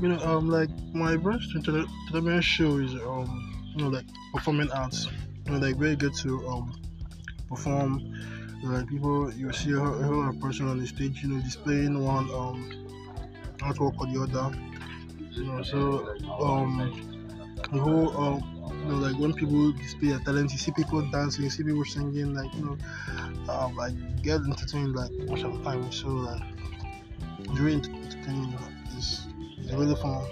you know, um, like my brother's entertainment show is um, you know, like performing arts. You know, like very good to um perform. Like people, you see a, a whole person on the stage, you know, displaying one um artwork or the other. You know, so um the whole um you know, like when people display their talent, you see people dancing, you see people singing, like you know, um, I get entertained like most of the time. So like, really entertaining. It's, really fun.